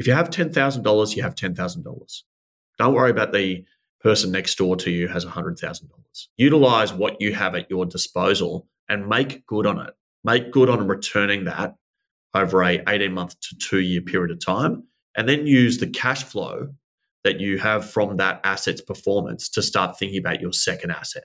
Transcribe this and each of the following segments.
If you have $10,000, you have $10,000. Don't worry about the person next door to you has $100,000. Utilize what you have at your disposal and make good on it. Make good on returning that over a 18 month to 2 year period of time and then use the cash flow that you have from that asset's performance to start thinking about your second asset.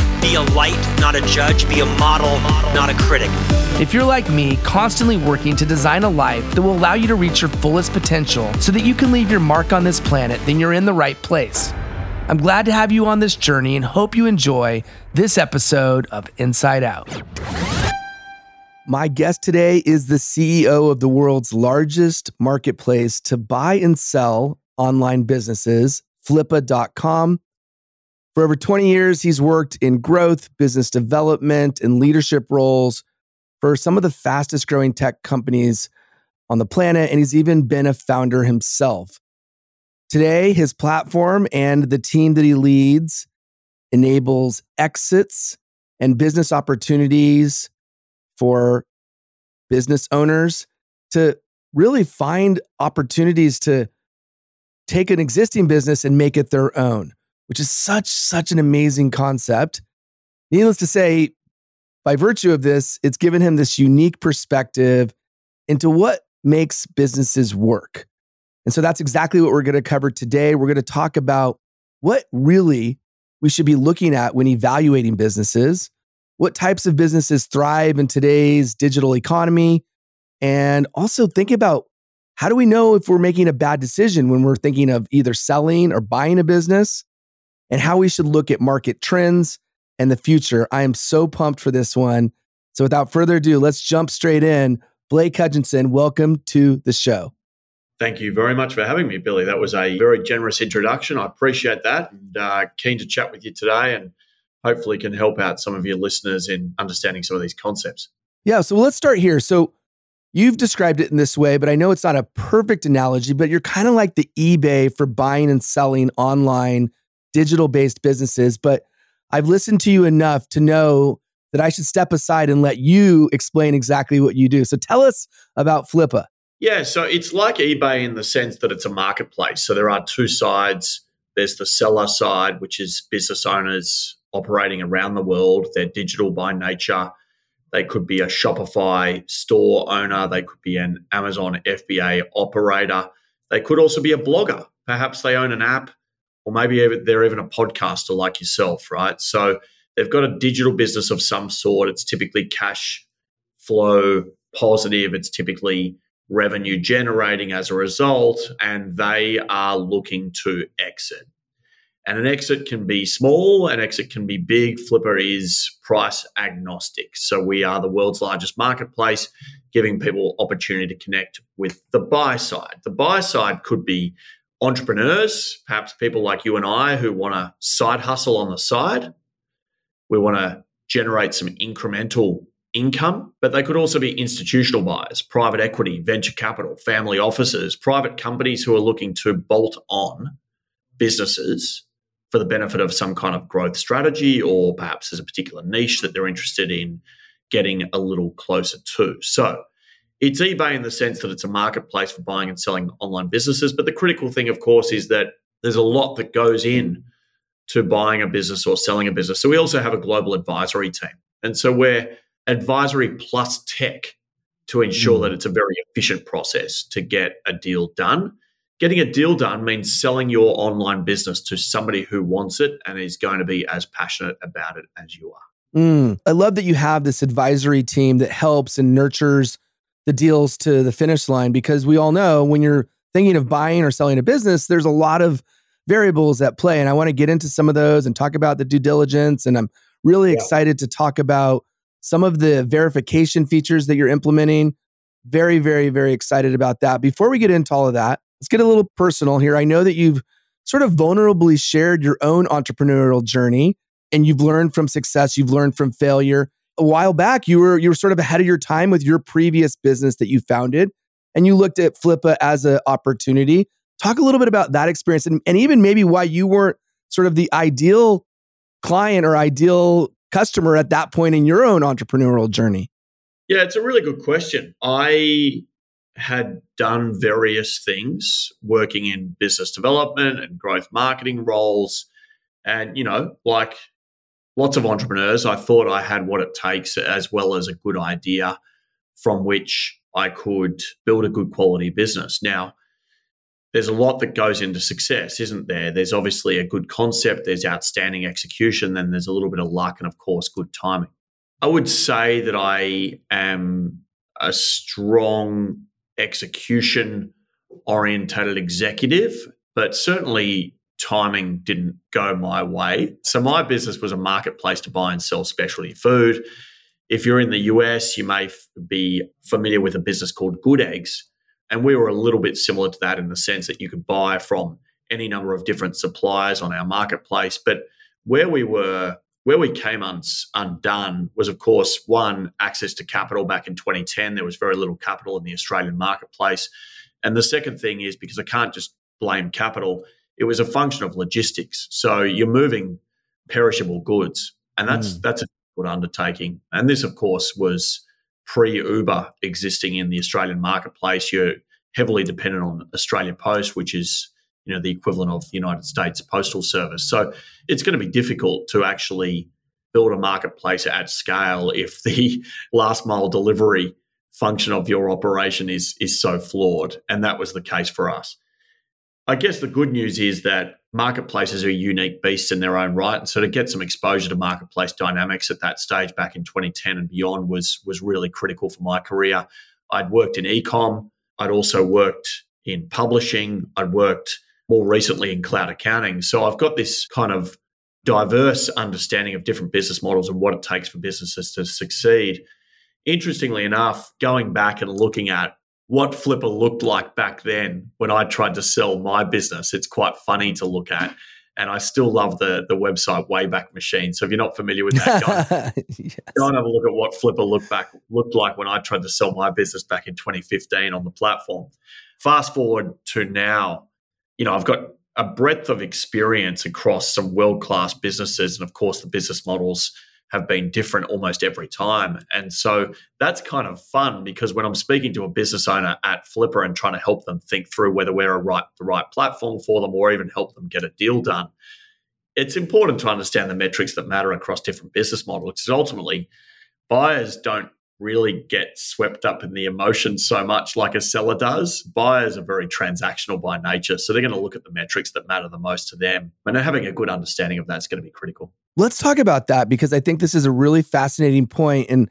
be a light, not a judge. Be a model, not a critic. If you're like me, constantly working to design a life that will allow you to reach your fullest potential so that you can leave your mark on this planet, then you're in the right place. I'm glad to have you on this journey and hope you enjoy this episode of Insight Out. My guest today is the CEO of the world's largest marketplace to buy and sell online businesses, flippa.com. For over 20 years, he's worked in growth, business development, and leadership roles for some of the fastest growing tech companies on the planet, and he's even been a founder himself. Today, his platform and the team that he leads enables exits and business opportunities for business owners to really find opportunities to take an existing business and make it their own, which is such such an amazing concept. Needless to say, by virtue of this, it's given him this unique perspective into what makes businesses work. And so that's exactly what we're going to cover today. We're going to talk about what really we should be looking at when evaluating businesses, what types of businesses thrive in today's digital economy, and also think about how do we know if we're making a bad decision when we're thinking of either selling or buying a business, and how we should look at market trends and the future. I am so pumped for this one. So without further ado, let's jump straight in. Blake Hutchinson, welcome to the show. Thank you very much for having me, Billy. That was a very generous introduction. I appreciate that and uh, keen to chat with you today and hopefully can help out some of your listeners in understanding some of these concepts. Yeah, so let's start here. So you've described it in this way, but I know it's not a perfect analogy, but you're kind of like the eBay for buying and selling online digital based businesses. But I've listened to you enough to know that I should step aside and let you explain exactly what you do. So tell us about Flippa. Yeah, so it's like eBay in the sense that it's a marketplace. So there are two sides. There's the seller side, which is business owners operating around the world. They're digital by nature. They could be a Shopify store owner. They could be an Amazon FBA operator. They could also be a blogger. Perhaps they own an app or maybe they're even a podcaster like yourself, right? So they've got a digital business of some sort. It's typically cash flow positive, it's typically revenue generating as a result, and they are looking to exit. And an exit can be small, an exit can be big. Flippa is price agnostic. So we are the world's largest marketplace, giving people opportunity to connect with the buy side. The buy side could be entrepreneurs, perhaps people like you and I who want to side hustle on the side. We want to generate some incremental income, but they could also be institutional buyers, private equity, venture capital, family offices, private companies who are looking to bolt on businesses for the benefit of some kind of growth strategy or perhaps there's a particular niche that they're interested in getting a little closer to. So it's eBay in the sense that it's a marketplace for buying and selling online businesses. But the critical thing, of course, is that there's a lot that goes in to buying a business or selling a business. So we also have a global advisory team. And so we're advisory plus tech to ensure mm. that it's a very efficient process to get a deal done. Getting a deal done means selling your online business to somebody who wants it and is going to be as passionate about it as you are. Mm. I love that you have this advisory team that helps and nurtures the deals to the finish line because we all know when you're thinking of buying or selling a business, there's a lot of variables at play. And I want to get into some of those and talk about the due diligence. And I'm really yeah. excited to talk about some of the verification features that you're implementing. Very, very, very excited about that. Before we get into all of that, let's get a little personal here. I know that you've sort of vulnerably shared your own entrepreneurial journey and you've learned from success, you've learned from failure. A while back, you were you were sort of ahead of your time with your previous business that you founded, and you looked at Flippa as an opportunity. Talk a little bit about that experience and, and even maybe why you weren't sort of the ideal client or ideal customer at that point in your own entrepreneurial journey? Yeah, it's a really good question. I had done various things working in business development and growth marketing roles. And, you know, like lots of entrepreneurs, I thought I had what it takes as well as a good idea from which I could build a good quality business. Now, there's a lot that goes into success, isn't there? There's obviously a good concept, there's outstanding execution, then there's a little bit of luck, and of course, good timing. I would say that I am a strong execution orientated executive, but certainly timing didn't go my way. So, my business was a marketplace to buy and sell specialty food. If you're in the US, you may f- be familiar with a business called Good Eggs and we were a little bit similar to that in the sense that you could buy from any number of different suppliers on our marketplace. But where we were, where we came un- undone was, of course, one, access to capital back in 2010. There was very little capital in the Australian marketplace. And the second thing is because I can't just blame capital, it was a function of logistics. So you're moving perishable goods, and that's mm. that's a good undertaking. And this, of course, was pre Uber existing in the Australian marketplace, you're heavily dependent on Australia Post, which is you know the equivalent of the United States Postal Service. So it's going to be difficult to actually build a marketplace at scale if the last mile delivery function of your operation is is so flawed and that was the case for us I guess the good news is that marketplaces are unique beasts in their own right. And so to get some exposure to marketplace dynamics at that stage back in 2010 and beyond was was really critical for my career. I'd worked in ecom. I'd also worked in publishing. I'd worked more recently in cloud accounting. So I've got this kind of diverse understanding of different business models and what it takes for businesses to succeed. Interestingly enough, going back and looking at what Flippa looked like back then when I tried to sell my business. It's quite funny to look at. And I still love the the website Wayback Machine. So if you're not familiar with that, go, yes. go and have a look at what Flippa looked back looked like when I tried to sell my business back in 2015 on the platform. Fast forward to now, you know, I've got a breadth of experience across some world class businesses, and of course, the business models have been different almost every time. And so that's kind of fun because when I'm speaking to a business owner at Flippa and trying to help them think through whether we're a right, the right platform for them or even help them get a deal done, it's important to understand the metrics that matter across different business models because ultimately buyers don't really get swept up in the emotion so much like a seller does. Buyers are very transactional by nature. So they're going to look at the metrics that matter the most to them. And having a good understanding of that's going to be critical. Let's talk about that because I think this is a really fascinating point. And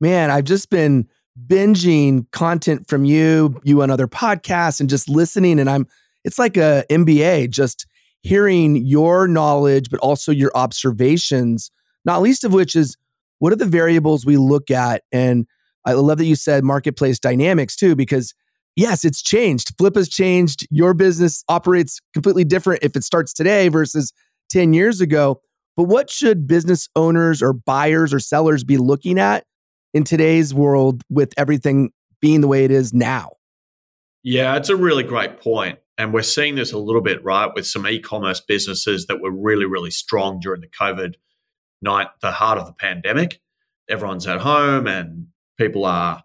man, I've just been binging content from you, you on other podcasts, and just listening. And I'm, it's like a MBA, just hearing your knowledge, but also your observations, not least of which is what are the variables we look at? And I love that you said marketplace dynamics too, because yes, it's changed. Flip has changed. Your business operates completely different if it starts today versus 10 years ago. But what should business owners or buyers or sellers be looking at in today's world with everything being the way it is now? Yeah, it's a really great point. And we're seeing this a little bit, right, with some e commerce businesses that were really, really strong during the COVID night, the heart of the pandemic. Everyone's at home and people are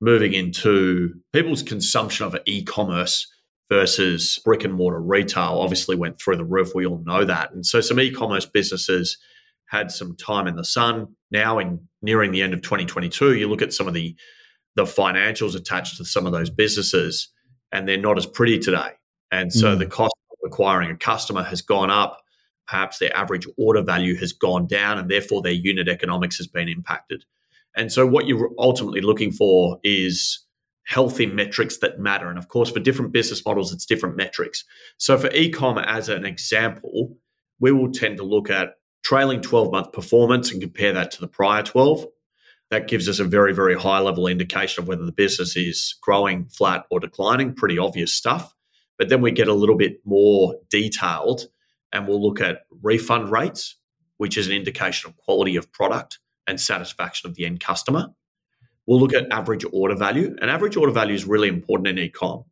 moving into people's consumption of e commerce versus brick and mortar retail obviously went through the roof. We all know that. And so some e commerce businesses had some time in the sun. Now, in nearing the end of 2022, you look at some of the the financials attached to some of those businesses, and they're not as pretty today. And so mm. the cost of acquiring a customer has gone up. Perhaps their average order value has gone down, and therefore their unit economics has been impacted. And so, what you're ultimately looking for is healthy metrics that matter. And of course, for different business models, it's different metrics. So, for ecom, as an example, we will tend to look at trailing 12 month performance and compare that to the prior 12. That gives us a very, very high level indication of whether the business is growing, flat, or declining. Pretty obvious stuff. But then we get a little bit more detailed and we'll look at refund rates, which is an indication of quality of product and satisfaction of the end customer. We'll look at average order value, and average order value is really important in e-com.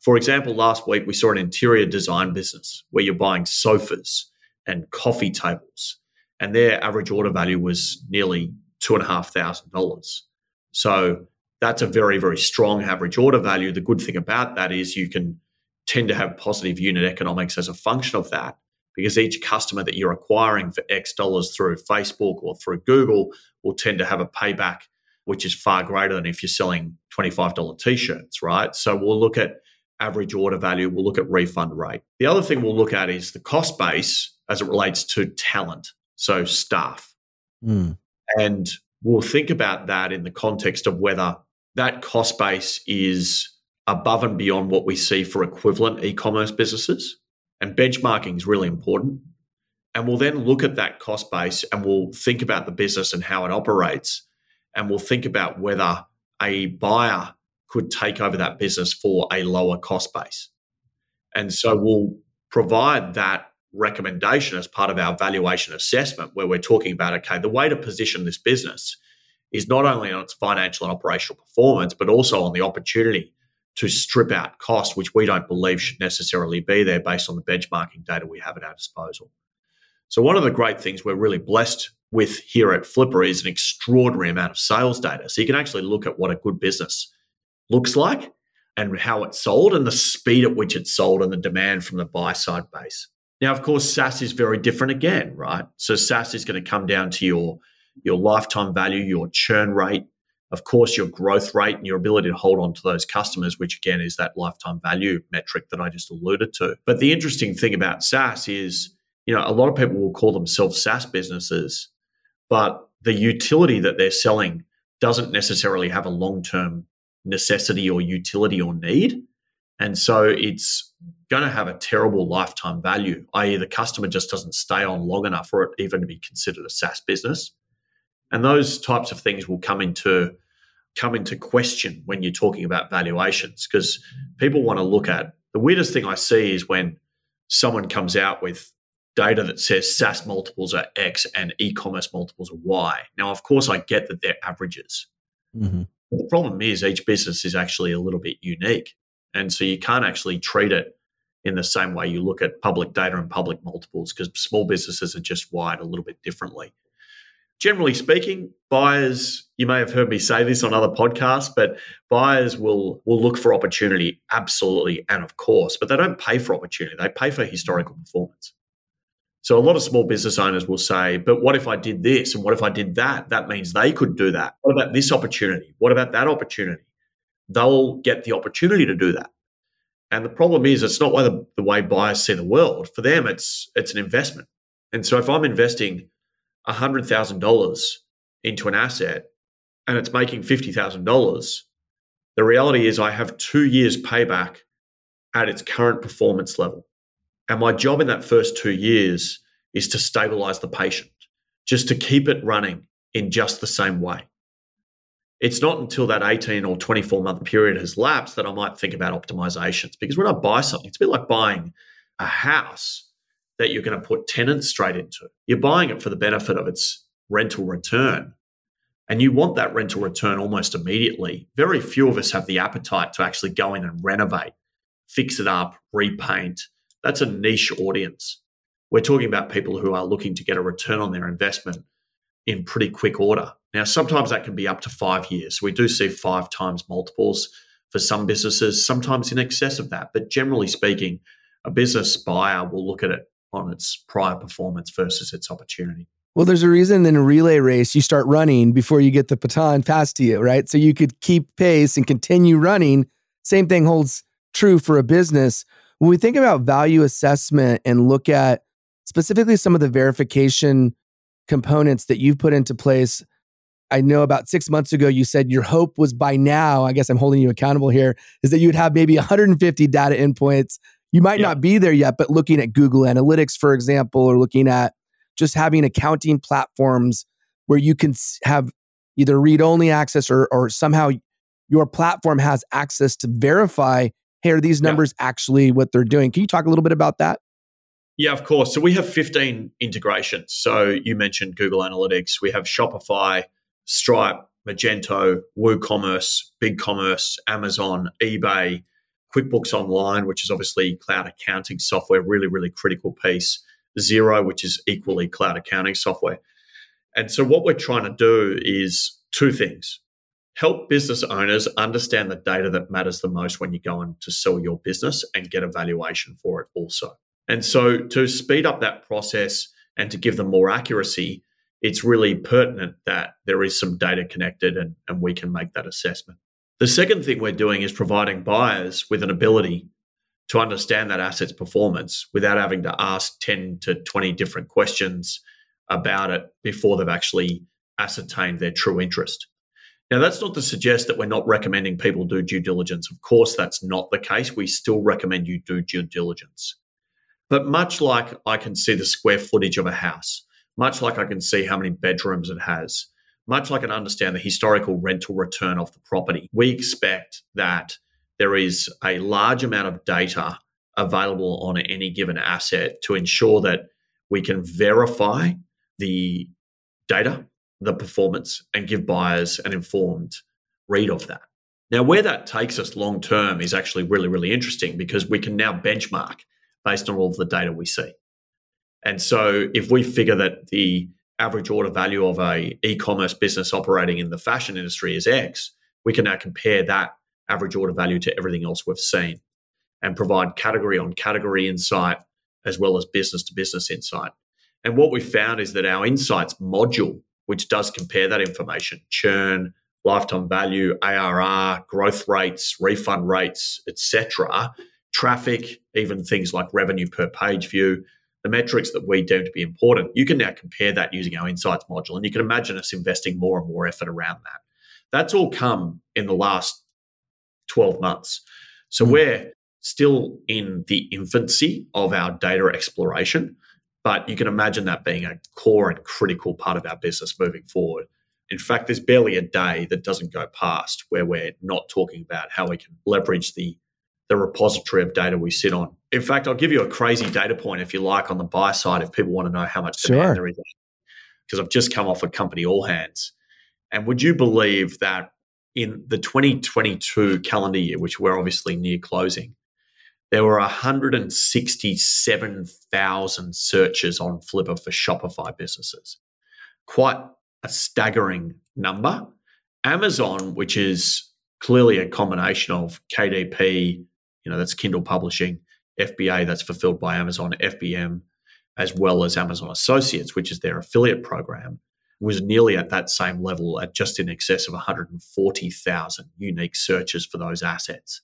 For example, last week we saw an interior design business where you're buying sofas and coffee tables, and their average order value was nearly two and a half thousand dollars. So that's a very, very strong average order value. The good thing about that is you can tend to have positive unit economics as a function of that because each customer that you're acquiring for X dollars through Facebook or through Google will tend to have a payback which is far greater than if you're selling $25 t shirts, right? So we'll look at average order value, we'll look at refund rate. The other thing we'll look at is the cost base as it relates to talent, so staff. Mm. And we'll think about that in the context of whether that cost base is above and beyond what we see for equivalent e commerce businesses. And benchmarking is really important. And we'll then look at that cost base and we'll think about the business and how it operates. And we'll think about whether a buyer could take over that business for a lower cost base. And so we'll provide that recommendation as part of our valuation assessment, where we're talking about okay, the way to position this business is not only on its financial and operational performance, but also on the opportunity to strip out costs, which we don't believe should necessarily be there based on the benchmarking data we have at our disposal. So, one of the great things we're really blessed with here at Flippa is an extraordinary amount of sales data. So, you can actually look at what a good business looks like and how it's sold and the speed at which it's sold and the demand from the buy side base. Now, of course, SaaS is very different again, right? So, SaaS is going to come down to your your lifetime value, your churn rate, of course, your growth rate and your ability to hold on to those customers, which again is that lifetime value metric that I just alluded to. But the interesting thing about SaaS is, you know, a lot of people will call themselves SaaS businesses, but the utility that they're selling doesn't necessarily have a long term necessity or utility or need. And so it's going to have a terrible lifetime value, i.e., the customer just doesn't stay on long enough for it even to be considered a SaaS business. And those types of things will come into come into question when you're talking about valuations because people want to look at the weirdest thing I see is when someone comes out with data that says SaaS multiples are X and e-commerce multiples are Y. Now, of course, I get that they're averages. Mm-hmm. the problem is each business is actually a little bit unique. And so you can't actually treat it in the same way you look at public data and public multiples because small businesses are just wired a little bit differently generally speaking, buyers, you may have heard me say this on other podcasts, but buyers will will look for opportunity absolutely and of course, but they don't pay for opportunity. They pay for historical performance. So a lot of small business owners will say, but what if I did this and what if I did that? That means they could do that. What about this opportunity? What about that opportunity? They'll get the opportunity to do that. And the problem is it's not the, the way buyers see the world. For them, it's it's an investment. And so if I'm investing $100,000 into an asset and it's making $50,000, the reality is I have two years payback at its current performance level. And my job in that first two years is to stabilize the patient, just to keep it running in just the same way. it's not until that 18 or 24 month period has lapsed that I might think about optimizations. Because when I buy something, it's a bit like buying a house that you're going to put tenants straight into. You're buying it for the benefit of its rental return. And you want that rental return almost immediately. Very few of us have the appetite to actually go in and renovate, fix it up, repaint. That's a niche audience. We're talking about people who are looking to get a return on their investment in pretty quick order. Now, sometimes that can be up to five years. We do see five times multiples for some businesses, sometimes in excess of that. But generally speaking, a business buyer will look at it on its prior performance versus its opportunity. Well, there's a reason in a relay race you start running before you get the baton passed to you, right? So you could keep pace and continue running. Same thing holds true for a business. When we think about value assessment and look at specifically some of the verification components that you've put into place, I know about six months ago you said your hope was by now, I guess I'm holding you accountable here, is that you'd have maybe 150 data endpoints. You might yeah. not be there yet, but looking at Google Analytics, for example, or looking at just having accounting platforms where you can have either read only access or, or somehow your platform has access to verify hey, are these numbers yeah. actually what they're doing? Can you talk a little bit about that? Yeah, of course. So we have 15 integrations. So you mentioned Google Analytics. We have Shopify, Stripe, Magento, WooCommerce, BigCommerce, Amazon, eBay, QuickBooks Online, which is obviously cloud accounting software, really, really critical piece. Xero, which is equally cloud accounting software. And so, what we're trying to do is two things help business owners understand the data that matters the most when you go in to sell your business and get a valuation for it also. And so, to speed up that process and to give them more accuracy, it's really pertinent that there is some data connected and, and we can make that assessment. The second thing we're doing is providing buyers with an ability to understand that asset's performance without having to ask 10 to 20 different questions about it before they've actually ascertained their true interest. Now, that's not to suggest that we're not recommending people do due diligence. Of course, that's not the case. We still recommend you do due diligence. But much like I can see the square footage of a house, much like I can see how many bedrooms it has, much like I understand the historical rental return of the property, we expect that there is a large amount of data available on any given asset to ensure that we can verify the data, the performance, and give buyers an informed read of that. Now, where that takes us long term is actually really, really interesting because we can now benchmark based on all of the data we see. And so, if we figure that the average order value of a e-commerce business operating in the fashion industry is X, we can now compare that average order value to everything else we've seen and provide category on category insight as well as business to business insight. And what we found is that our insights module, which does compare that information, churn, lifetime value, ARR, growth rates, refund rates, etc., traffic, even things like revenue per page view, the metrics that we deem to be important, you can now compare that using our insights module. And you can imagine us investing more and more effort around that. That's all come in the last 12 months. So mm. we're still in the infancy of our data exploration, but you can imagine that being a core and critical part of our business moving forward. In fact, there's barely a day that doesn't go past where we're not talking about how we can leverage the the repository of data we sit on. In fact, I'll give you a crazy data point if you like on the buy side if people want to know how much demand sure. there is. Because I've just come off a company all hands. And would you believe that in the 2022 calendar year, which we're obviously near closing, there were 167,000 searches on Flippa for Shopify businesses. Quite a staggering number. Amazon, which is clearly a combination of KDP, you know, that's Kindle Publishing, FBA, that's fulfilled by Amazon, FBM, as well as Amazon Associates, which is their affiliate program was nearly at that same level at just in excess of 140,000 unique searches for those assets.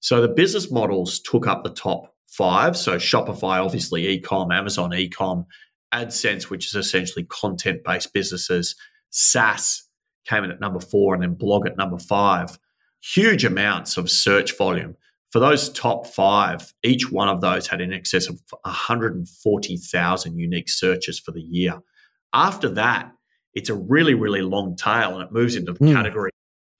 So the business models took up the top five. So Shopify, obviously, ecom, Amazon ecom, AdSense, which is essentially content based businesses, SaaS came in at number four, and then blog at number five. Huge amounts of search volume. For those top five, each one of those had in excess of 140,000 unique searches for the year. After that, it's a really, really long tail and it moves into the mm. category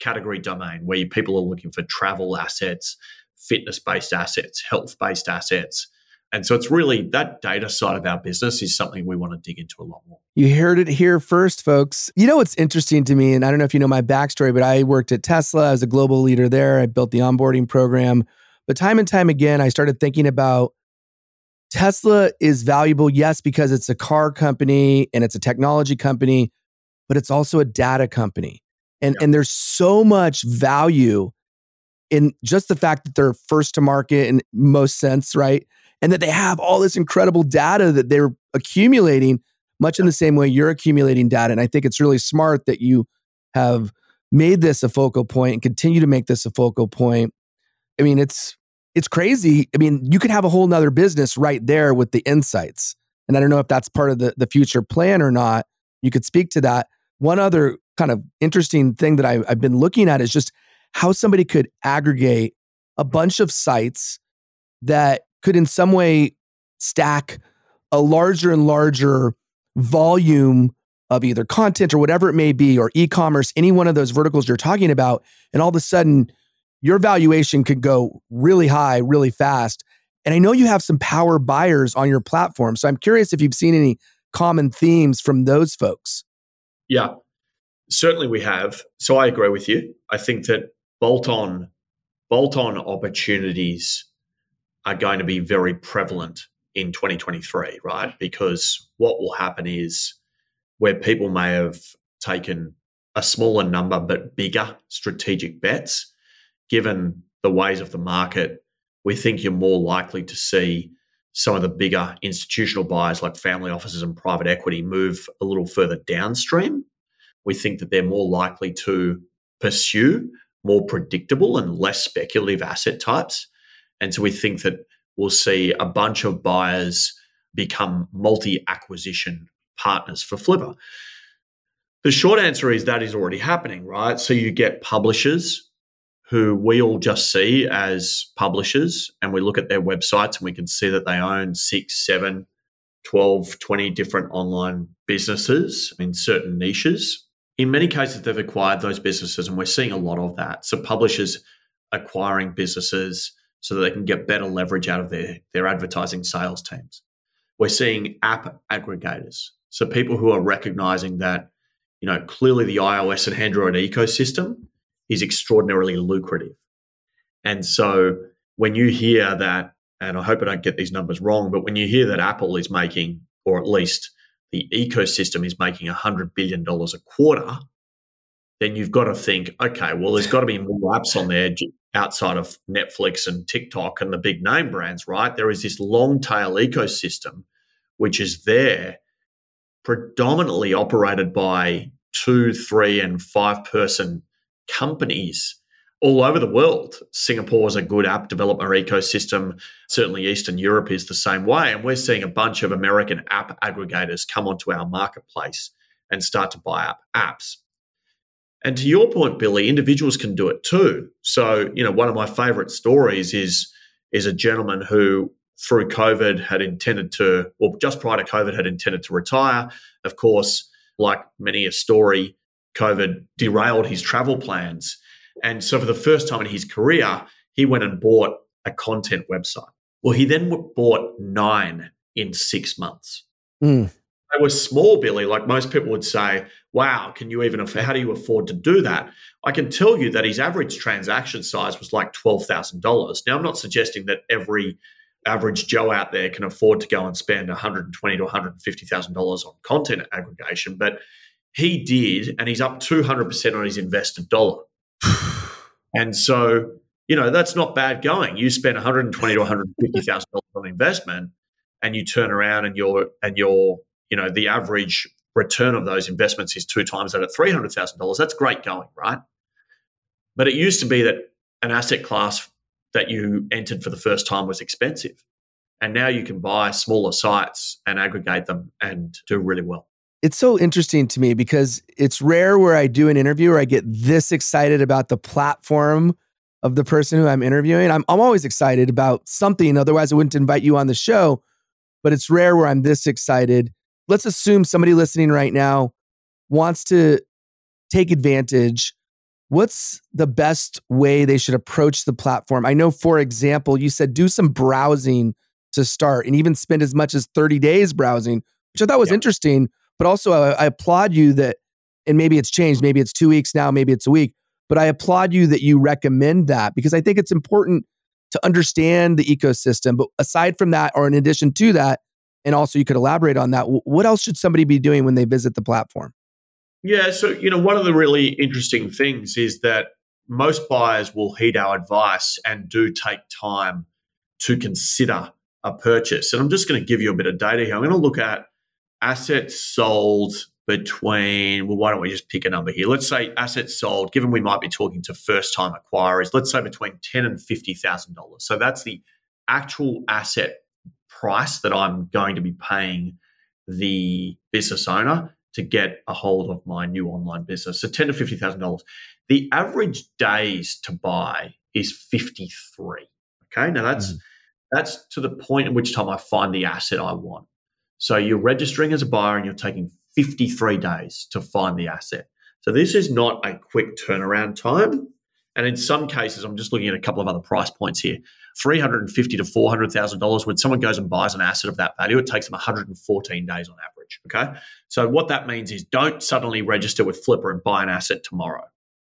category domain where people are looking for travel assets, fitness based assets, health based assets. And so it's really that data side of our business is something we want to dig into a lot more. You heard it here first, folks. You know what's interesting to me, and I don't know if you know my backstory, but I worked at Tesla. I was a global leader there. I built the onboarding program. But time and time again, I started thinking about Tesla is valuable, yes, because it's a car company and it's a technology company, but it's also a data company. And, yeah. and there's so much value in just the fact that they're first to market in most sense, right? And that they have all this incredible data that they're accumulating, much in the same way you're accumulating data. And I think it's really smart that you have made this a focal point and continue to make this a focal point. I mean, it's it's crazy. I mean, you could have a whole nother business right there with the insights. And I don't know if that's part of the, the future plan or not. You could speak to that. One other kind of interesting thing that I, I've been looking at is just how somebody could aggregate a bunch of sites that could in some way stack a larger and larger volume of either content or whatever it may be, or e commerce, any one of those verticals you're talking about. And all of a sudden, your valuation could go really high really fast. And I know you have some power buyers on your platform. So I'm curious if you've seen any common themes from those folks. Yeah, certainly we have. So I agree with you. I think that bolt on bolt on opportunities are going to be very prevalent in 2023, right? Mm-hmm. Because what will happen is where people may have taken a smaller number but bigger strategic bets given the ways of the market, we think you're more likely to see some of the bigger institutional buyers like family offices and private equity move a little further downstream. We think that they're more likely to pursue more predictable and less speculative asset types. And so we think that we'll see a bunch of buyers become multi acquisition partners for Flippa. The short answer is that is already happening, right? So you get publishers who we all just see as publishers and we look at their websites and we can see that they own six, seven, 12, 20 different online businesses in certain niches. In many cases, they've acquired those businesses, and we're seeing a lot of that. So, publishers acquiring businesses so that they can get better leverage out of their, their advertising sales teams. We're seeing app aggregators. So, people who are recognizing that, you know, clearly the iOS and Android ecosystem is extraordinarily lucrative. And so when you hear that, and I hope I don't get these numbers wrong, but when you hear that Apple is making, or at least the ecosystem is making $100 billion a quarter, then you've got to think, okay, well, there's got to be more apps on there outside of Netflix and TikTok and the big name brands, right? There is this long tail ecosystem which is there, predominantly operated by two, three, and five person companies all over the world. Singapore is a good app developer ecosystem. Certainly, Eastern Europe is the same way. And we're seeing a bunch of American app aggregators come onto our marketplace and start to buy up apps. And to your point, Billy, individuals can do it too. So, you know, one of my favorite stories is is a gentleman who through COVID had intended to, or just prior to COVID had intended to retire. Of course, like many a story, COVID derailed his travel plans. And so, for the first time in his career, he went and bought a content website. Well, he then bought nine in six months. Mm. They were small, Billy. Like most people would say, wow, can you even, how do you afford to do that? I can tell you that his average transaction size was like $12,000. Now, I'm not suggesting that every average Joe out there can afford to go and spend 120 to $150,000 on content aggregation, but he did, and he's up 200% on his invested dollar. and so, you know, that's not bad going. You spend 120 to 150,000 dollars on investment and you turn around and you're and you're, you know, the average return of those investments is two times that at $300,000. That's great going, right? But it used to be that an asset class that you entered for the first time was expensive. And now you can buy smaller sites and aggregate them and do really well it's so interesting to me because it's rare where I do an interview where I get this excited about the platform of the person who I'm interviewing. I'm, I'm always excited about something, otherwise, I wouldn't invite you on the show. But it's rare where I'm this excited. Let's assume somebody listening right now wants to take advantage what's the best way they should approach the platform? I know, for example, you said do some browsing to start and even spend as much as 30 days browsing, which I thought was interesting. But also, I, I applaud you that, and maybe it's changed, maybe it's two weeks now, maybe it's a week, but I applaud you that you recommend that because I think it's important to understand the ecosystem. But aside from that, or in addition to that, and also you could elaborate on that, what else should somebody be doing when they visit the platform? Yeah, so you know, one of the really interesting things is that most buyers will heed our advice and do take time to consider a purchase. And I'm just going to give you a bit of data here. I'm going to look at assets sold between, well, why don't we just pick a number here? Let's say assets sold, given we might be talking to first time acquirers, let's say between ten and $50,000. So that's the actual asset price that I'm going to be paying the business owner to get a hold of my new online business. So ten to fifty thousand dollars. The average days to buy is fifty three. Okay, now that's mm. that's to the point at which time I find the asset I want. So you're registering as a buyer and you're taking 53 days to find the asset. So this is not a quick turnaround time. And in some cases, I'm just looking at a couple of other price points here. 350 to $400,000 when someone goes and buys an asset of that value, it takes them 114 days on average. Okay. So what that means is don't suddenly register with Flippa and buy an asset tomorrow.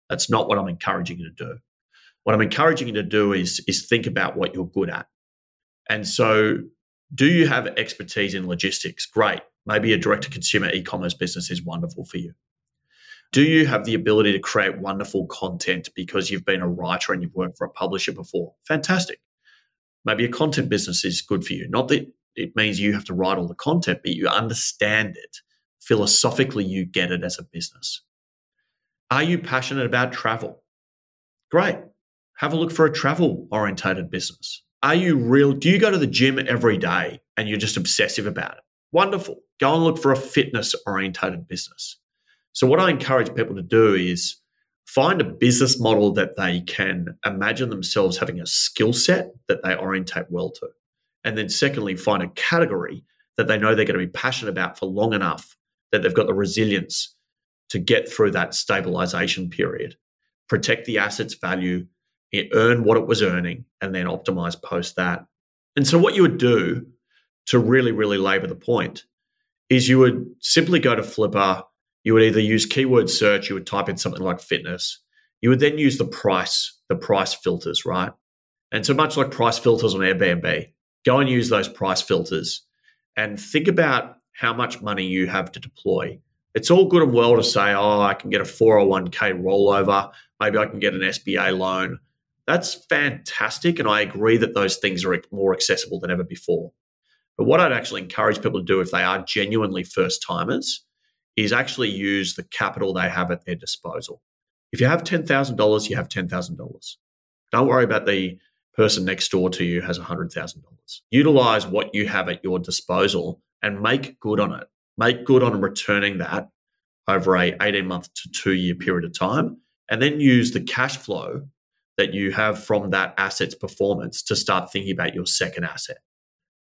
That's not what I'm encouraging you to do. What I'm encouraging you to do is, is think about what you're good at. And so do you have expertise in logistics? Great. Maybe a direct to consumer e commerce business is wonderful for you. Do you have the ability to create wonderful content because you've been a writer and you've worked for a publisher before? Fantastic. Maybe a content business is good for you. Not that it means you have to write all the content, but you understand it. Philosophically, you get it as a business. Are you passionate about travel? Great. Have a look for a travel orientated business. Are you real? Do you go to the gym every day and you're just obsessive about it? Wonderful. Go and look for a fitness orientated business. So, what I encourage people to do is find a business model that they can imagine themselves having a skill set that they orientate well to. And then, secondly, find a category that they know they're going to be passionate about for long enough that they've got the resilience to get through that stabilization period, protect the asset's value, earn what it was earning, and then optimize post that. And so, what you would do to really, really labor the point is you would simply go to Flippa you would either use keyword search, you would type in something like fitness. You would then use the price, the price filters, right? And so much like price filters on Airbnb, go and use those price filters and think about how much money you have to deploy. It's all good and well to say, oh, I can get a 401k rollover. Maybe I can get an SBA loan. That's fantastic. And I agree that those things are more accessible than ever before. But what I'd actually encourage people to do if they are genuinely first timers is actually use the capital they have at their disposal. If you have $10,000, you have $10,000. Don't worry about the person next door to you has $100,000. Utilize what you have at your disposal and make good on it. Make good on returning that over a 18 month to 2 year period of time and then use the cash flow that you have from that asset's performance to start thinking about your second asset.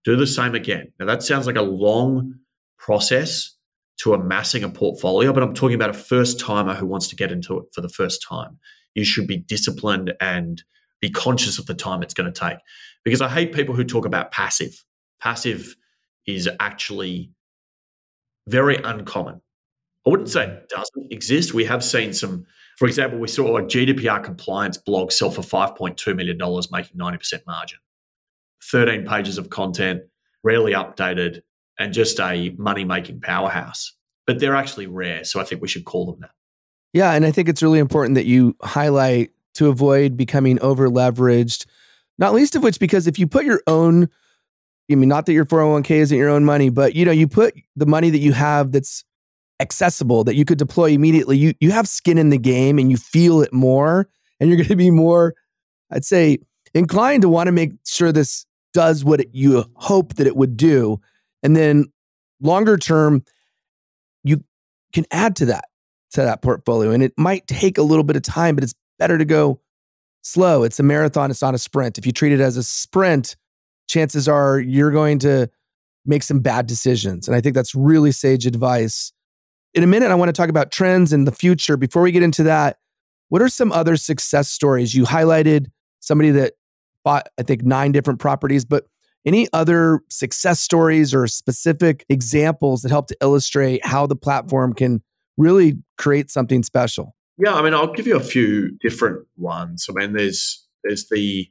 Do the same again. Now that sounds like a long process to amassing a portfolio, but I'm talking about a first timer who wants to get into it for the first time. You should be disciplined and be conscious of the time it's going to take. Because I hate people who talk about passive. Passive is actually very uncommon. I wouldn't say mm-hmm. it doesn't exist. We have seen some, for example, we saw a GDPR compliance blog sell for $5.2 million, making 90% margin. 13 pages of content, rarely updated, and just a money making powerhouse. But they're actually rare. So I think we should call them that. Yeah. And I think it's really important that you highlight to avoid becoming over leveraged, not least of which because if you put your own, I mean, not that your 401k isn't your own money, but you know, you put the money that you have that's accessible that you could deploy immediately, you you have skin in the game and you feel it more and you're going to be more I'd say inclined to want to make sure this does what it, you hope that it would do and then longer term, you can add to that, to that portfolio. And it might take a little bit of time, but it's better to go slow. It's a marathon, it's not a sprint. If you treat it as a sprint, chances are you're going to make some bad decisions. And I think that's really sage advice. In a minute, I want to talk about trends in the future. Before we get into that, What are some other success stories? You highlighted somebody that bought, I think, nine different properties, but any other success stories or specific examples that help to illustrate how the platform can really create something special? Yeah, I mean, I'll give you a few different ones. I mean, there's there's the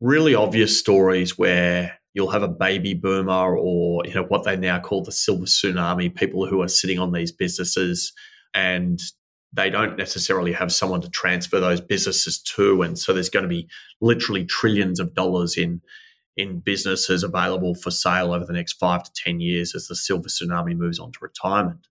really obvious stories where you'll have a baby boomer or you know what they now call the silver tsunami, people who are sitting on these businesses and they don't necessarily have someone to transfer those businesses to and so there's going to be literally trillions of dollars in in businesses available for sale over the next 5 to 10 years as the silver tsunami moves on to retirement.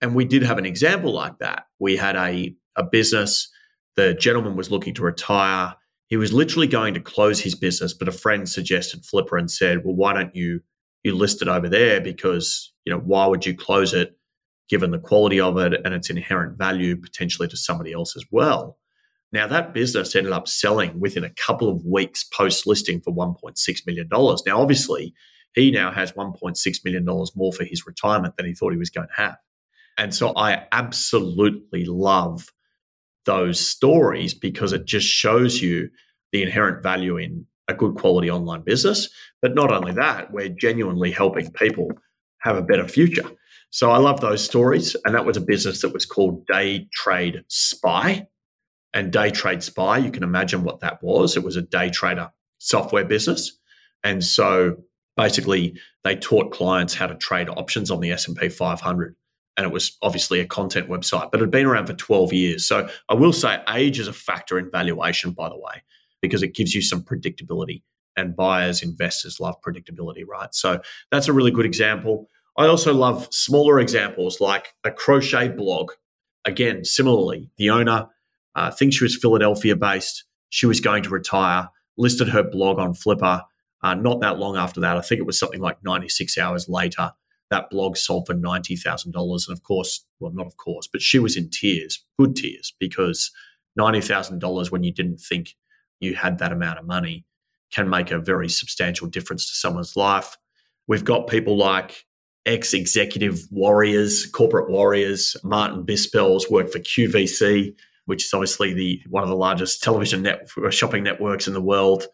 And we did have an example like that. We had a a business the gentleman was looking to retire. He was literally going to close his business but a friend suggested Flippa and said well why don't you you list it over there? Because you know why would you close it given the quality of it and its inherent value potentially to somebody else as well. Now, that business ended up selling within a couple of weeks post listing for $1.6 million. Now, obviously, he now has $1.6 million more for his retirement than he thought he was going to have. And so I absolutely love those stories because it just shows you the inherent value in a good quality online business. But not only that, we're genuinely helping people have a better future. So I love those stories. And that was a business that was called Day Trade Spy. And Day Trade Spy, you can imagine what that was. It was a day trader software business. And so basically they taught clients how to trade options on the S&P 500 and it was obviously a content website but it had been around for 12 years so i will say age is a factor in valuation by the way because it gives you some predictability and buyers investors love predictability right so that's a really good example I also love smaller examples like a crochet blog. Again, similarly, the owner, uh, thinks she was Philadelphia based. She was going to retire, listed her blog on Flippa. Uh, not that long after that, I think it was something like 96 hours later, that blog sold for $90,000. And of course, well, not of course, but she was in tears, good tears, because $90,000 when you didn't think you had that amount of money can make a very substantial difference to someone's life. We've got people like ex executive warriors, corporate warriors. Martin Bispell's worked for QVC, which is obviously the one of the largest television net, shopping networks in the world.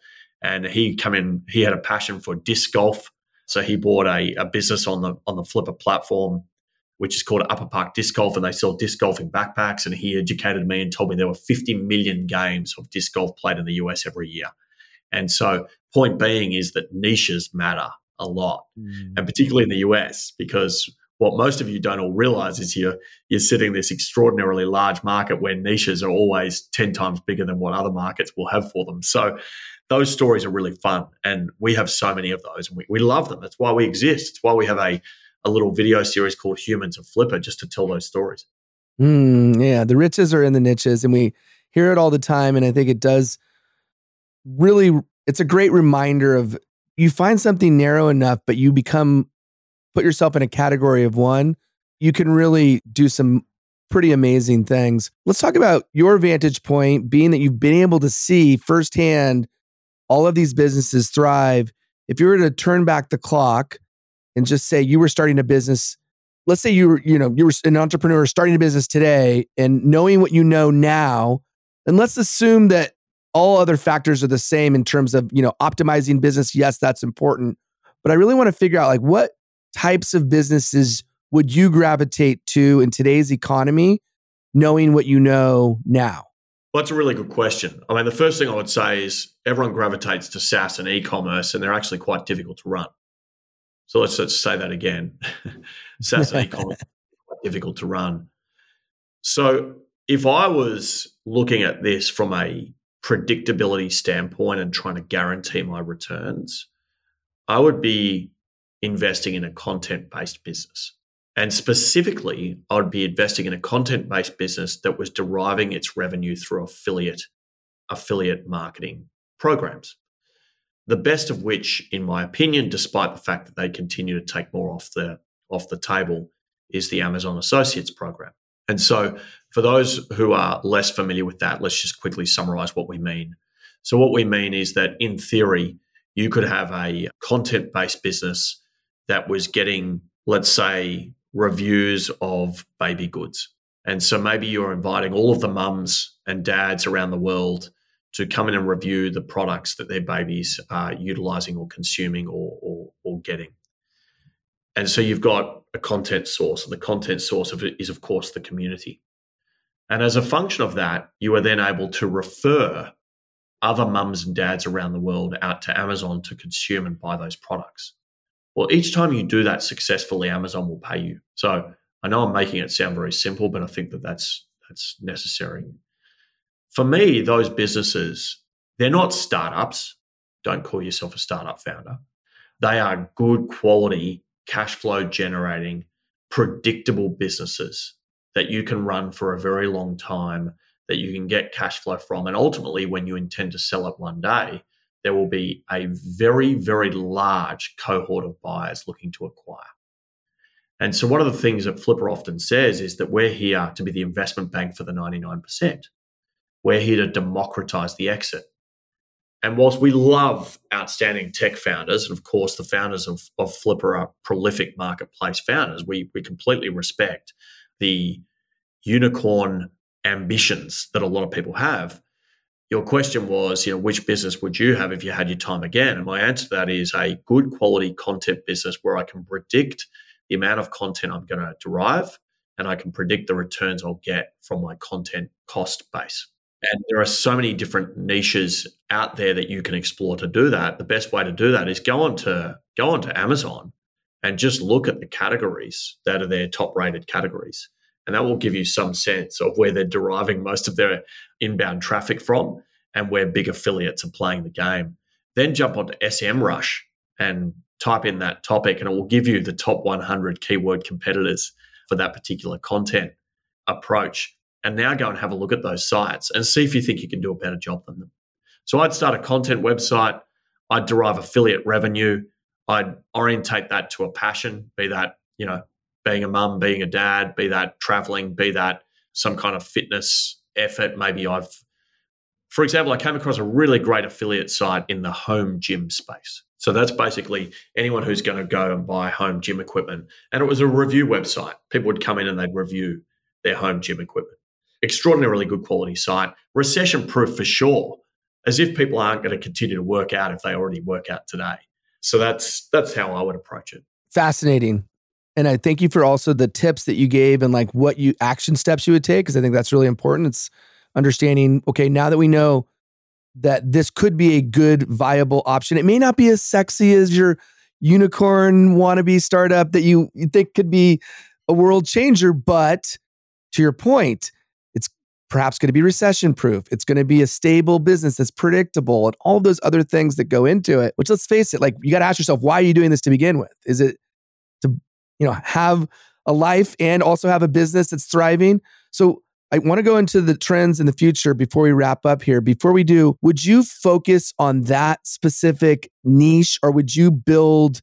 And he come in, he had a passion for disc golf. So he bought a, a business on the on the Flippa platform, which is called Upper Park Disc Golf, and they sell disc golfing backpacks. And he educated me and told me there were 50 million games of disc golf played in the US every year. And so, point being is that niches matter a lot, mm. and particularly in the US, because what most of you don't all realize is you're you're sitting this extraordinarily large market where niches are always 10 times bigger than what other markets will have for them. So those stories are really fun. And we have so many of those and we, we love them. That's why we exist. It's why we have a, a little video series called Humans of Flippa just to tell those stories. Mm, yeah, the riches are in the niches and we hear it all the time. And I think it does really, it's a great reminder of you find something narrow enough, but you become put yourself in a category of one, you can really do some pretty amazing things. Let's talk about your vantage point, being that you've been able to see firsthand all of these businesses thrive. If you were to turn back the clock and just say you were starting a business, let's say you were, you know, you were an entrepreneur starting a business today and knowing what you know now, and let's assume that all other factors are the same in terms of you know optimizing business yes that's important but i really want to figure out like what types of businesses would you gravitate to in today's economy knowing what you know now well, that's a really good question. I mean, the first thing I would say is everyone gravitates to SaaS and e-commerce, and they're actually quite difficult to run. So let's, let's say that again: SaaS and e-commerce quite difficult to run. So if I was looking at this from a predictability standpoint and trying to guarantee my returns, I would be investing in a content based business. And specifically, I would be investing in a content based business that was deriving its revenue through affiliate affiliate marketing programs. The best of which, in my opinion, despite the fact that they continue to take more off the off the table, is the Amazon Associates program. And so, for those who are less familiar with that, let's just quickly summarize what we mean. So, what we mean is that in theory, you could have a content based business that was getting, let's say, reviews of baby goods. And so maybe you're inviting all of the mums and dads around the world to come in and review the products that their babies are utilizing or consuming or, or, or getting. And so you've got a content source, and the content source of it is, of course, the community. And as a function of that, you are then able to refer other mums and dads around the world out to Amazon to consume and buy those products. Well, each time you do that successfully, Amazon will pay you. So I know I'm making it sound very simple, but I think that that's that's necessary. For me, those businesses, they're not startups. Don't call yourself a startup founder. They are good quality, cash flow generating, predictable businesses that you can run for a very long time, that you can get cash flow from. And ultimately, when you intend to sell it one day, there will be a very, very large cohort of buyers looking to acquire. And so, one of the things that Flippa often says is that we're here to be the investment bank for the 99%. We're here to democratize the exit. And whilst we love outstanding tech founders, and of course, the founders of, of Flippa are prolific marketplace founders, we, we completely respect the unicorn ambitions that a lot of people have. Your question was, you know, which business would you have if you had your time again? And my answer to that is a good quality content business where I can predict the amount of content I'm going to derive and I can predict the returns I'll get from my content cost base. And there are so many different niches out there that you can explore to do that. The best way to do that is go on to go onto Amazon and just look at the categories that are their top rated categories. And that will give you some sense of where they're deriving most of their inbound traffic from and where big affiliates are playing the game. Then jump onto SEMrush and type in that topic, and it will give you the top 100 keyword competitors for that particular content approach. And now go and have a look at those sites and see if you think you can do a better job than them. So I'd start a content website, I'd derive affiliate revenue, I'd orientate that to a passion, be that, you know, being a mum, being a dad, be that traveling, be that some kind of fitness effort. Maybe I've, for example, I came across a really great affiliate site in the home gym space. So that's basically anyone who's going to go and buy home gym equipment. And it was a review website. People would come in and they'd review their home gym equipment. Extraordinarily good quality site, recession proof for sure, as if people aren't going to continue to work out if they already work out today. So that's that's how I would approach it. Fascinating. And I thank you for also the tips that you gave and like what you action steps you would take because I think that's really important. It's understanding, okay, now that we know that this could be a good viable option. It may not be as sexy as your unicorn wannabe startup that you, you think could be a world changer, but to your point, it's perhaps going to be recession proof. It's going to be a stable business that's predictable and all those other things that go into it, which let's face it, like you got to ask yourself, why are you doing this to begin with? Is it you know, have a life and also have a business that's thriving. So I want to go into the trends in the future before we wrap up here. Before we do, would you focus on that specific niche or would you build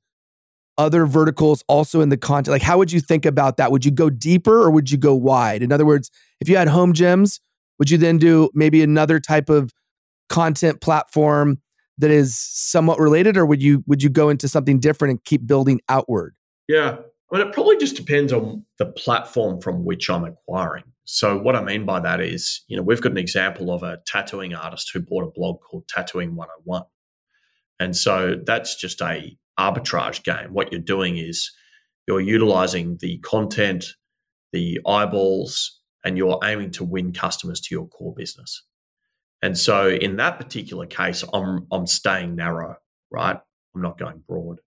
other verticals also in the content? Like, how would you think about that? Would you go deeper or would you go wide? In other words, if you had home gyms, would you then do maybe another type of content platform that is somewhat related or would you would you go into something different and keep building outward? Yeah, I mean, it probably just depends on the platform from which I'm acquiring. So, what I mean by that is, you know, we've got an example of a tattooing artist who bought a blog called Tattooing 101. And so that's just a arbitrage game. What you're doing is you're utilizing the content, the eyeballs, and you're aiming to win customers to your core business. And so in that particular case, I'm I'm staying narrow, right? I'm not going broad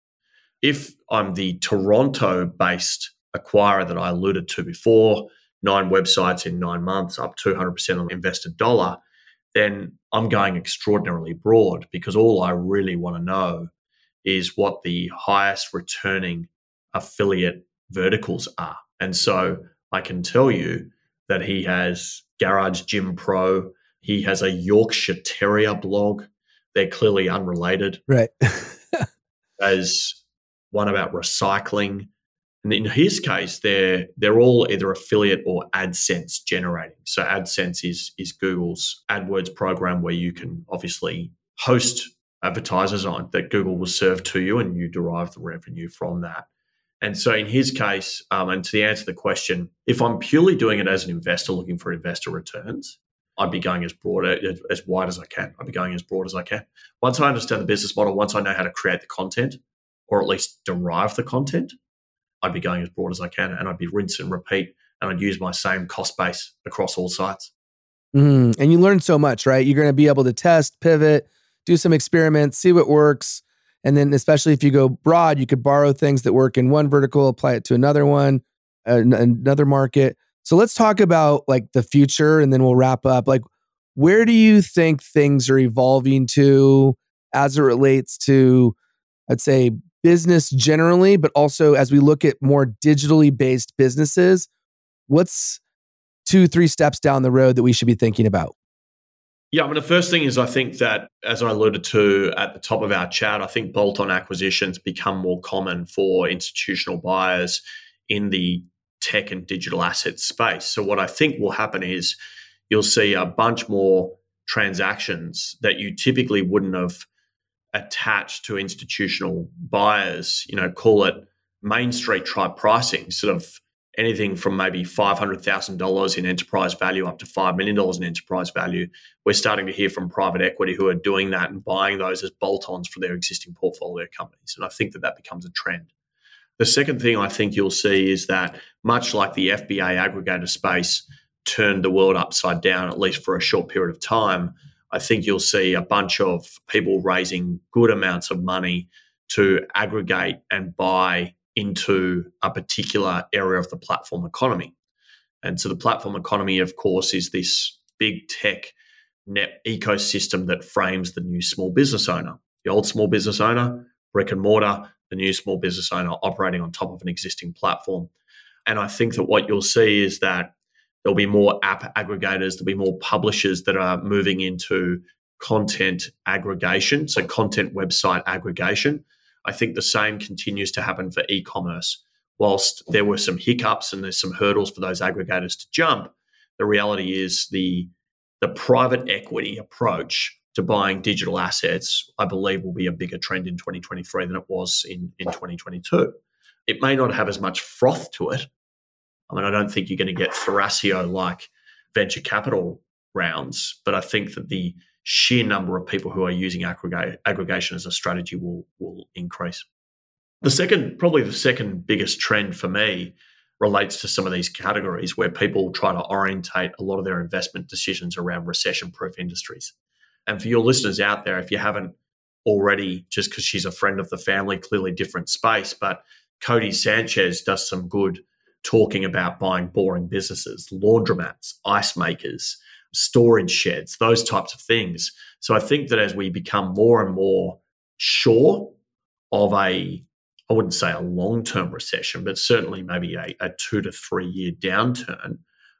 if I'm the Toronto based acquirer that I alluded to before, nine websites in nine months, up 200% on invested dollar, then I'm going extraordinarily broad because all I really want to know is what the highest returning affiliate verticals are. And so I can tell you that he has Garage Gym Pro, he has a Yorkshire Terrier blog. They're clearly unrelated. Right. as one about recycling. And in his case, they're they're all either affiliate or AdSense generating. So AdSense is is Google's AdWords program where you can obviously host advertisers on that Google will serve to you and you derive the revenue from that. And so, in his case, um, and to answer the question, if I'm purely doing it as an investor looking for investor returns, I'd be going as broad, as wide as I can. I'd be going as broad as I can. Once I understand the business model, once I know how to create the content, or at least derive the content, I'd be going as broad as I can, and I'd be rinse and repeat, and I'd use my same cost base across all sites. Mm, and you learn so much, right? You're going to be able to test, pivot, do some experiments, see what works, and then, especially if you go broad, you could borrow things that work in one vertical, apply it to another one, uh, another market. So let's talk about like the future and then we'll wrap up. Like, where do you think things are evolving to as it relates to, I'd say, business generally, but also as we look at more digitally based businesses? What's two, three steps down the road that we should be thinking about? Yeah, I mean, the first thing is I think that, as I alluded to at the top of our chat, I think bolt on acquisitions become more common for institutional buyers in the tech and digital asset space. So, what I think will happen is you'll see a bunch more transactions that you typically wouldn't have attached to institutional buyers, you know, call it main street type pricing, sort of anything from maybe $500,000 in enterprise value up to $5 million in enterprise value. We're starting to hear from private equity who are doing that and buying those as bolt ons for their existing portfolio companies. And I think that that becomes a trend. The second thing I think you'll see is that, much like the FBA aggregator space turned the world upside down, at least for a short period of time, I think you'll see a bunch of people raising good amounts of money to aggregate and buy into a particular area of the platform economy. And so the platform economy, of course, is this big tech net ecosystem that frames the new small business owner. The old small business owner, brick and mortar, the new small business owner operating on top of an existing platform. And I think that what you'll see is that there'll be more app aggregators, there'll be more publishers that are moving into content aggregation, so content website aggregation. I think the same continues to happen for e commerce. Whilst there were some hiccups and there's some hurdles for those aggregators to jump, the reality is the, the private equity approach to buying digital assets, I believe, will be a bigger trend in 2023 than it was in, in 2022. It may not have as much froth to it. I mean, I don't think you're going to get Thrasio like venture capital rounds, but I think that the sheer number of people who are using aggregation as a strategy will will increase. The second, probably the second biggest trend for me relates to some of these categories where people try to orientate a lot of their investment decisions around recession proof industries. And for your listeners out there, if you haven't already, just because she's a friend of the family, clearly different space, but Codie Sanchez does some good talking about buying boring businesses, laundromats, ice makers, storage sheds, those types of things. So I think that as we become more and more sure of a, I wouldn't say a long term recession, but certainly maybe a, a two to three year downturn,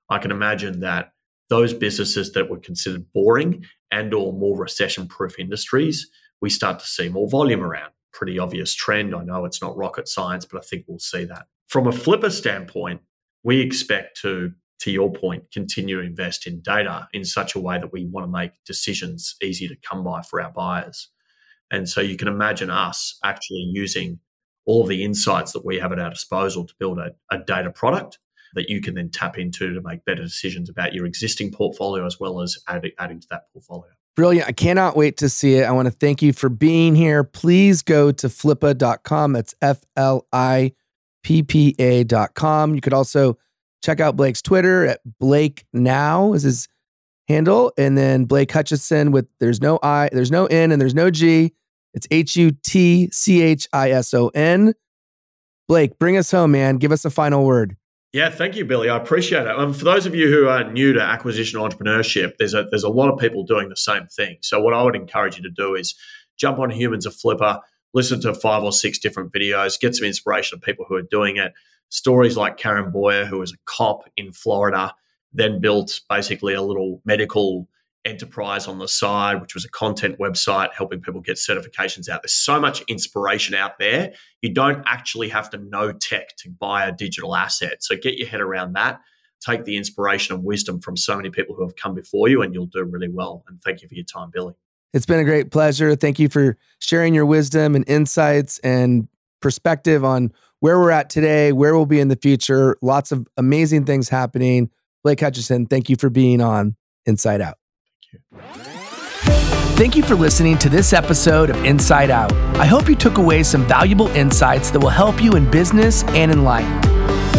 I can imagine that those businesses that were considered boring and or more recession proof industries, we start to see more volume around. Pretty obvious trend. I know it's not rocket science, but I think we'll see that. From a Flippa standpoint, we expect to to your point, continue to invest in data in such a way that we want to make decisions easy to come by for our buyers. And so you can imagine us actually using all the insights that we have at our disposal to build a, a data product that you can then tap into to make better decisions about your existing portfolio as well as add, adding to that portfolio. Brilliant. I cannot wait to see it. I want to thank you for being here. Please go to flippa.com. That's F L I P P A.com. You could also Check out Blake's Twitter at Blake Now is his handle, and then Blake Hutchison with there's no I, there's no N, and there's no G. It's H U T C H I S O N. Blake, bring us home, man. Give us a final word. Yeah, thank you, Billy. I appreciate it. Um, for those of you who are new to acquisition entrepreneurship, there's a there's a lot of people doing the same thing. So what I would encourage you to do is jump on Humans of Flippa, listen to five or six different videos, get some inspiration of people who are doing it stories like Karen Boyer, who was a cop in Florida, then built basically a little medical enterprise on the side, which was a content website helping people get certifications out. There's so much inspiration out there. You don't actually have to know tech to buy a digital asset. So get your head around that. Take the inspiration and wisdom from so many people who have come before you, and you'll do really well. And thank you for your time, Billy. It's been a great pleasure. Thank you for sharing your wisdom and insights and perspective on where we're at today, where we'll be in the future. Lots of amazing things happening. Blake Hutchison, thank you for being on Insight Out. Thank you Thank you for listening to this episode of Insight Out. I hope you took away some valuable insights that will help you in business and in life.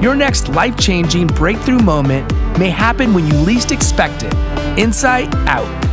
your next life changing breakthrough moment may happen when you least expect it. Insight out.